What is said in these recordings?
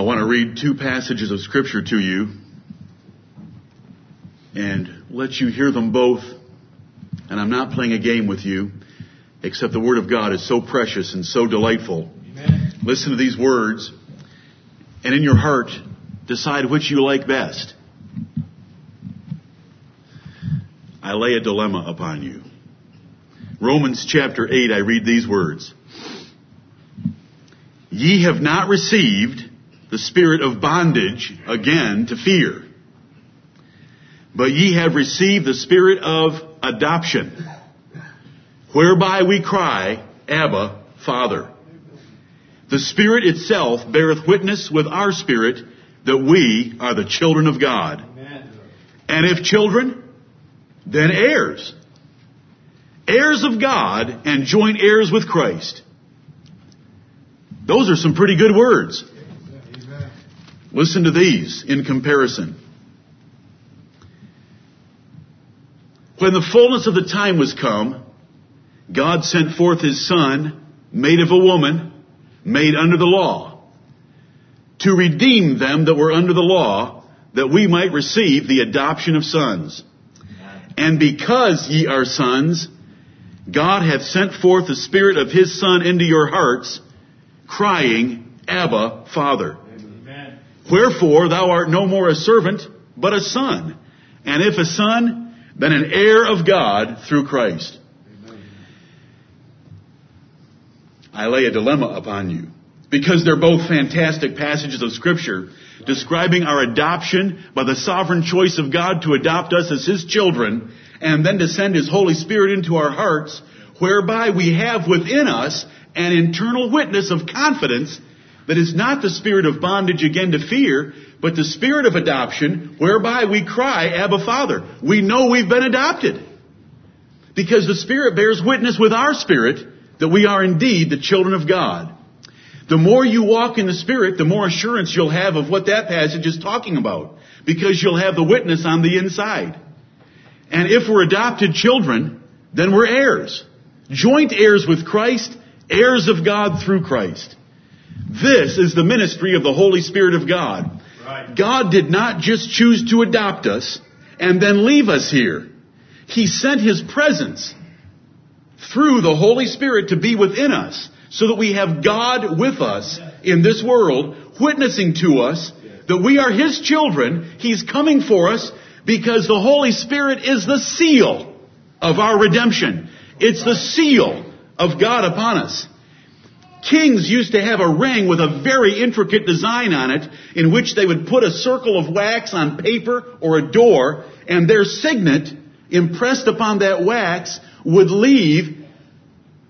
I want to read two passages of scripture to you and let you hear them both. And I'm not playing a game with you, except the Word of God is so precious and so delightful. Amen. Listen to these words, and in your heart, decide which you like best. I lay a dilemma upon you. Romans chapter 8, I read these words. Ye have not received the spirit of bondage again to fear, but ye have received the spirit of adoption, whereby we cry, Abba, Father. The Spirit itself beareth witness with our spirit that we are the children of God. And if children, then heirs. Heirs of God and joint heirs with Christ. Those are some pretty good words. Listen to these in comparison. When the fullness of the time was come, God sent forth His Son, made of a woman, made under the law, to redeem them that were under the law, that we might receive the adoption of sons. And because ye are sons, God hath sent forth the Spirit of His Son into your hearts, crying, Abba, Father. Wherefore thou art no more a servant, but a son. And if a son, then an heir of God through Christ. Amen. I lay a dilemma upon you. Because they're both fantastic passages of scripture describing our adoption by the sovereign choice of God to adopt us as His children and then to send His Holy Spirit into our hearts whereby we have within us an internal witness of confidence that is not the spirit of bondage again to fear, but the spirit of adoption whereby we cry, Abba Father. We know we've been adopted. Because the Spirit bears witness with our spirit that we are indeed the children of God. The more you walk in the Spirit, the more assurance you'll have of what that passage is talking about. Because you'll have the witness on the inside. And if we're adopted children, then we're heirs. Joint heirs with Christ, heirs of God through Christ. This is the ministry of the Holy Spirit of God. Right. God did not just choose to adopt us and then leave us here. He sent His presence through the Holy Spirit to be within us so that we have God with us in this world, witnessing to us that we are His children. He's coming for us because the Holy Spirit is the seal of our redemption. It's the seal of God upon us. Kings used to have a ring with a very intricate design on it in which they would put a circle of wax on paper or a door and their signet impressed upon that wax would leave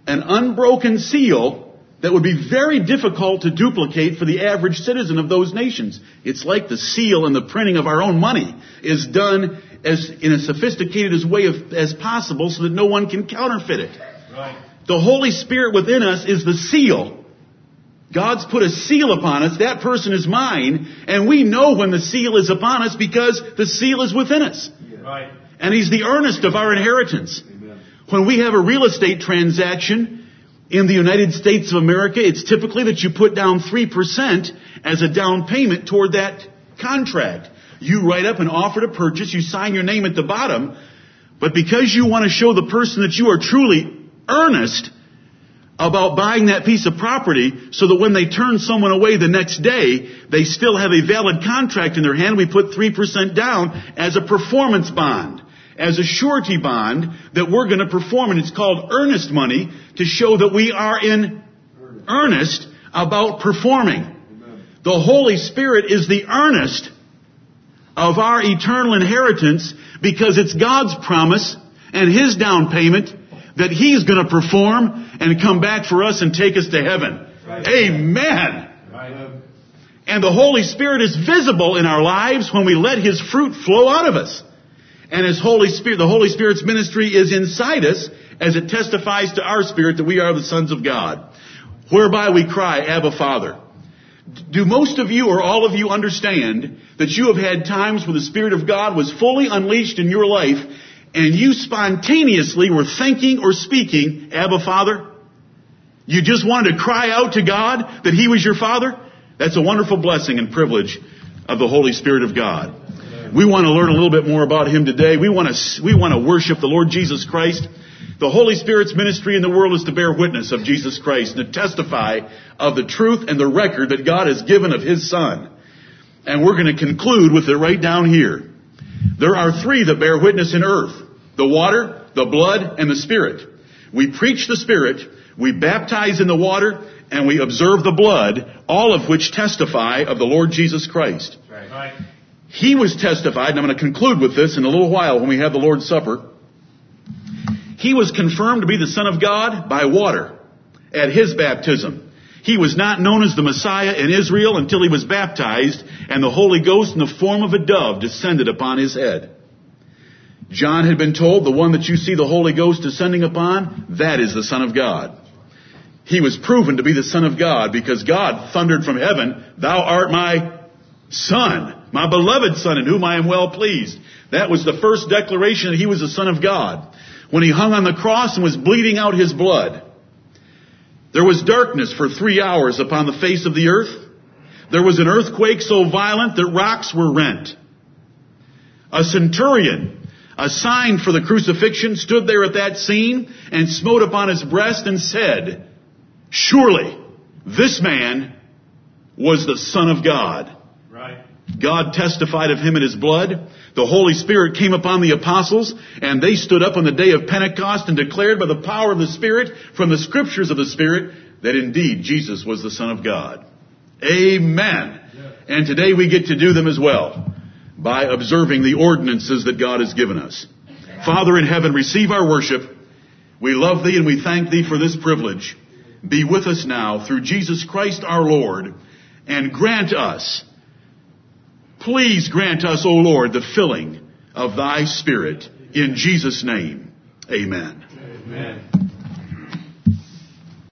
an unbroken seal that would be very difficult to duplicate for the average citizen of those nations. It's like the seal and the printing of our own money is done as in a sophisticated as way of, as possible so that no one can counterfeit it. Right. The Holy Spirit within us is the seal. God's put a seal upon us. That person is mine. And we know when the seal is upon us because the seal is within us. Right. And He's the earnest of our inheritance. Amen. When we have a real estate transaction in the United States of America, it's typically that you put down 3% as a down payment toward that contract. You write up an offer to purchase, you sign your name at the bottom, but because you want to show the person that you are truly earnest about buying that piece of property so that when they turn someone away the next day, they still have a valid contract in their hand. We put 3% down as a performance bond, as a surety bond that we're going to perform. And it's called earnest money to show that we are in earnest about performing. The Holy Spirit is the earnest of our eternal inheritance because it's God's promise and His down payment that He's going to perform and come back for us and take us to heaven. Right. Amen. Right. And the Holy Spirit is visible in our lives when we let His fruit flow out of us. And His Holy Spirit, the Holy Spirit's ministry is inside us as it testifies to our spirit that we are the sons of God. Whereby we cry, Abba Father. Do most of you or all of you understand that you have had times where the Spirit of God was fully unleashed in your life and you spontaneously were thinking or speaking, Abba Father, you just wanted to cry out to God that He was your Father, That's a wonderful blessing and privilege of the Holy Spirit of God. We want to learn a little bit more about Him today. We want to, we want to worship the Lord Jesus Christ. The Holy Spirit's ministry in the world is to bear witness of Jesus Christ, to testify of the truth and the record that God has given of His Son. And we're going to conclude with it right down here. There are three that bear witness in earth. The water, the blood, and the Spirit. We preach the Spirit, we baptize in the water, and we observe the blood, all of which testify of the Lord Jesus Christ. Right. He was testified, and I'm going to conclude with this in a little while when we have the Lord's Supper. He was confirmed to be the Son of God by water at his baptism. He was not known as the Messiah in Israel until he was baptized and the Holy Ghost in the form of a dove descended upon his head. John had been told, the one that you see the Holy Ghost descending upon, that is the Son of God. He was proven to be the Son of God because God thundered from heaven, Thou art my Son, my beloved Son in whom I am well pleased. That was the first declaration that he was the Son of God. When he hung on the cross and was bleeding out his blood, there was darkness for three hours upon the face of the earth. There was an earthquake so violent that rocks were rent. A centurion, assigned for the crucifixion, stood there at that scene and smote upon his breast and said, Surely this man was the Son of God. God testified of him in his blood. The Holy Spirit came upon the apostles and they stood up on the day of Pentecost and declared by the power of the Spirit from the scriptures of the Spirit that indeed Jesus was the Son of God. Amen. And today we get to do them as well by observing the ordinances that God has given us. Father in heaven, receive our worship. We love thee and we thank thee for this privilege. Be with us now through Jesus Christ our Lord and grant us Please grant us, O Lord, the filling of thy Spirit. In Jesus' name, amen. Amen.